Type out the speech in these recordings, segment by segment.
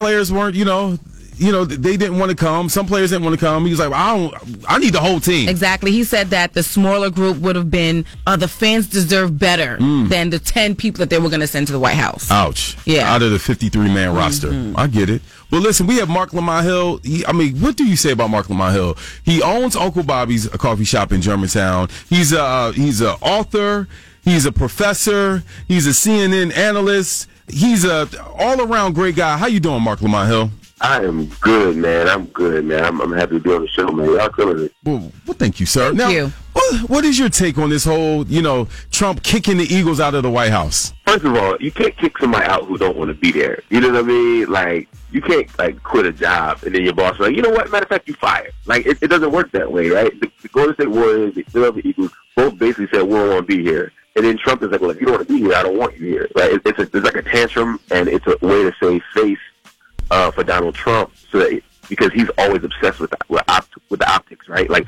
players weren't, you know, you know, they didn't want to come. Some players didn't want to come. He was like, I don't, I need the whole team. Exactly. He said that the smaller group would have been, uh, the fans deserve better than the 10 people that they were going to send to the White House. Ouch. Yeah. Out of the 53 man roster. I get it. But listen, we have Marc Lamont Hill. He, I mean, what do you say about Marc Lamont Hill? He owns Uncle Bobbie's a coffee shop in Germantown. He's a, uh, he's an author. He's a professor. He's a CNN analyst. He's a all around great guy. How you doing, Marc Lamont Hill? I am good, man. I'm good, man. I'm, I'm happy to be on the show, man. Y'all killing it. Well, well thank you, sir. Thank now, you. What, what is your take on this whole, you know, Trump kicking the Eagles out of the White House? First of all, you can't kick somebody out who don't want to be there. You know what I mean? Like, you can't like quit a job and then your boss is like, you know what? Matter of fact, you fired. Like, it, it doesn't work that way, right? The, the Golden State Warriors, the Philadelphia Eagles, both basically said we don't want to be here. And then Trump is like, well, if you don't want to be here, I don't want you here. Right? It, it's, a, it's like a tantrum, and it's a way to say face uh, for Donald Trump, so that it, because he's always obsessed with the, with, opt, with the optics, right? Like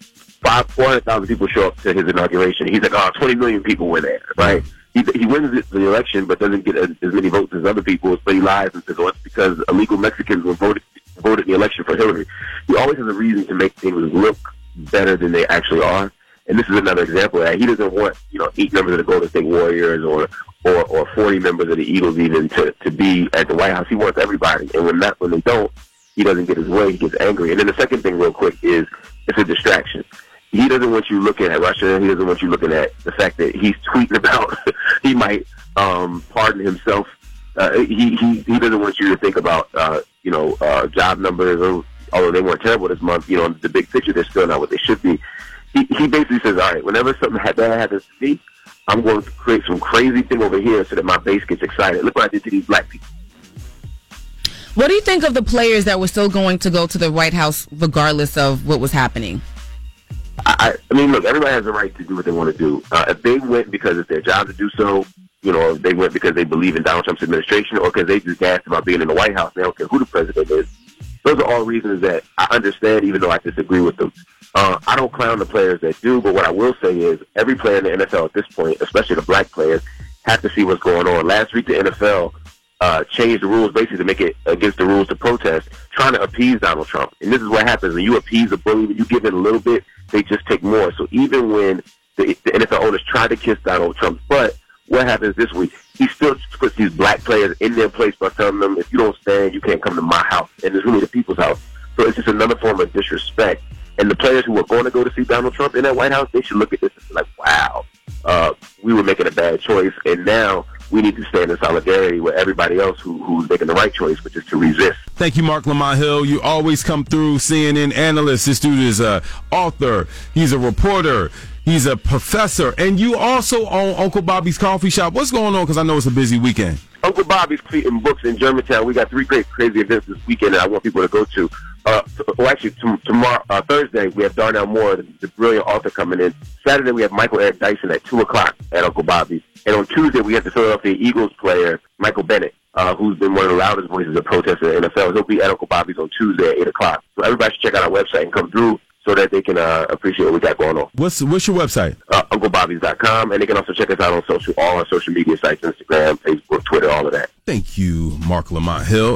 five, four hundred thousand people show up to his inauguration. He's like, oh, 20 million people were there, right? He, he wins the- election, but doesn't get as, as many votes as other people. But he lies and says, oh, it's because illegal Mexicans were voted voted in the election for Hillary. He always has a reason to make things look better than they actually are. And this is another example of that. He doesn't want, you know, eight members of the Golden State Warriors or, or, or 40 members of the Eagles even to, to be at the White House. He wants everybody. And when that, when they don't, he doesn't get his way. He gets angry. And then the second thing real quick is it's a distraction. He doesn't want you looking at Russia. He doesn't want you looking at the fact that he's tweeting about he might, um, pardon himself. Uh, he, he, he doesn't want you to think about, uh, you know, uh, job numbers although they weren't terrible this month, you know, the big picture, they're still not what they should be he, he basically says, all right, whenever something bad happens to me, I'm going to create some crazy thing over here so that my base gets excited. Look what I did to these black people. What do you think of the players that were still going to go to the White House regardless of what was happening? I, I mean, look, everybody has the right to do what they want to do. Uh, if they went because it's their job to do so, you know, if they went because they believe in Donald Trump's administration or because they just asked about being in the White House, they don't care who the president is. Those are all reasons that I understand, even though I disagree with them. Uh, I don't clown the players that do, but what I will say is every player in the NFL at this point, especially the black players, have to see what's going on. Last week, the NFL uh, changed the rules basically to make it against the rules to protest, trying to appease Donald Trump. And this is what happens when you appease a bully, you give in a little bit, they just take more. So even when the, the NFL owners try to kiss Donald Trump's butt, what happens this week? He still puts these black players in their place by telling them, if you don't stand, you can't come to my house. And it's really the people's house. So it's just another form of disrespect. And the players who are going to go to see Donald Trump in that White House, they should look at this and be like, wow, uh, we were making a bad choice. And now we need to stand in solidarity with everybody else who, who's making the right choice, which is to resist. Thank you, Marc Lamont Hill. You always come through CNN analyst. This dude is a author. He's a reporter. He's a professor. And you also own Uncle Bobbie's Coffee Shop. What's going on? Because I know it's a busy weekend. Uncle Bobbie's Creating Books in Germantown. We got three great crazy events this weekend that I want people to go to. Well, actually, t- tomorrow, uh, Thursday, we have Darnell Moore, the, the brilliant author, coming in. Saturday, we have Michael Eric Dyson at 2 o'clock at Uncle Bobbie's. And on Tuesday, we have the Philadelphia Eagles player, Michael Bennett, uh, who's been one of the loudest voices of protest in the NFL. He'll be at Uncle Bobbie's on Tuesday at 8 o'clock. So everybody should check out our website and come through so that they can uh, appreciate what we got going on. What's what's your website? Uh, UncleBobbie's.com. And they can also check us out on social, all our social media sites, Instagram, Facebook, Twitter, all of that. Thank you, Marc Lamont Hill.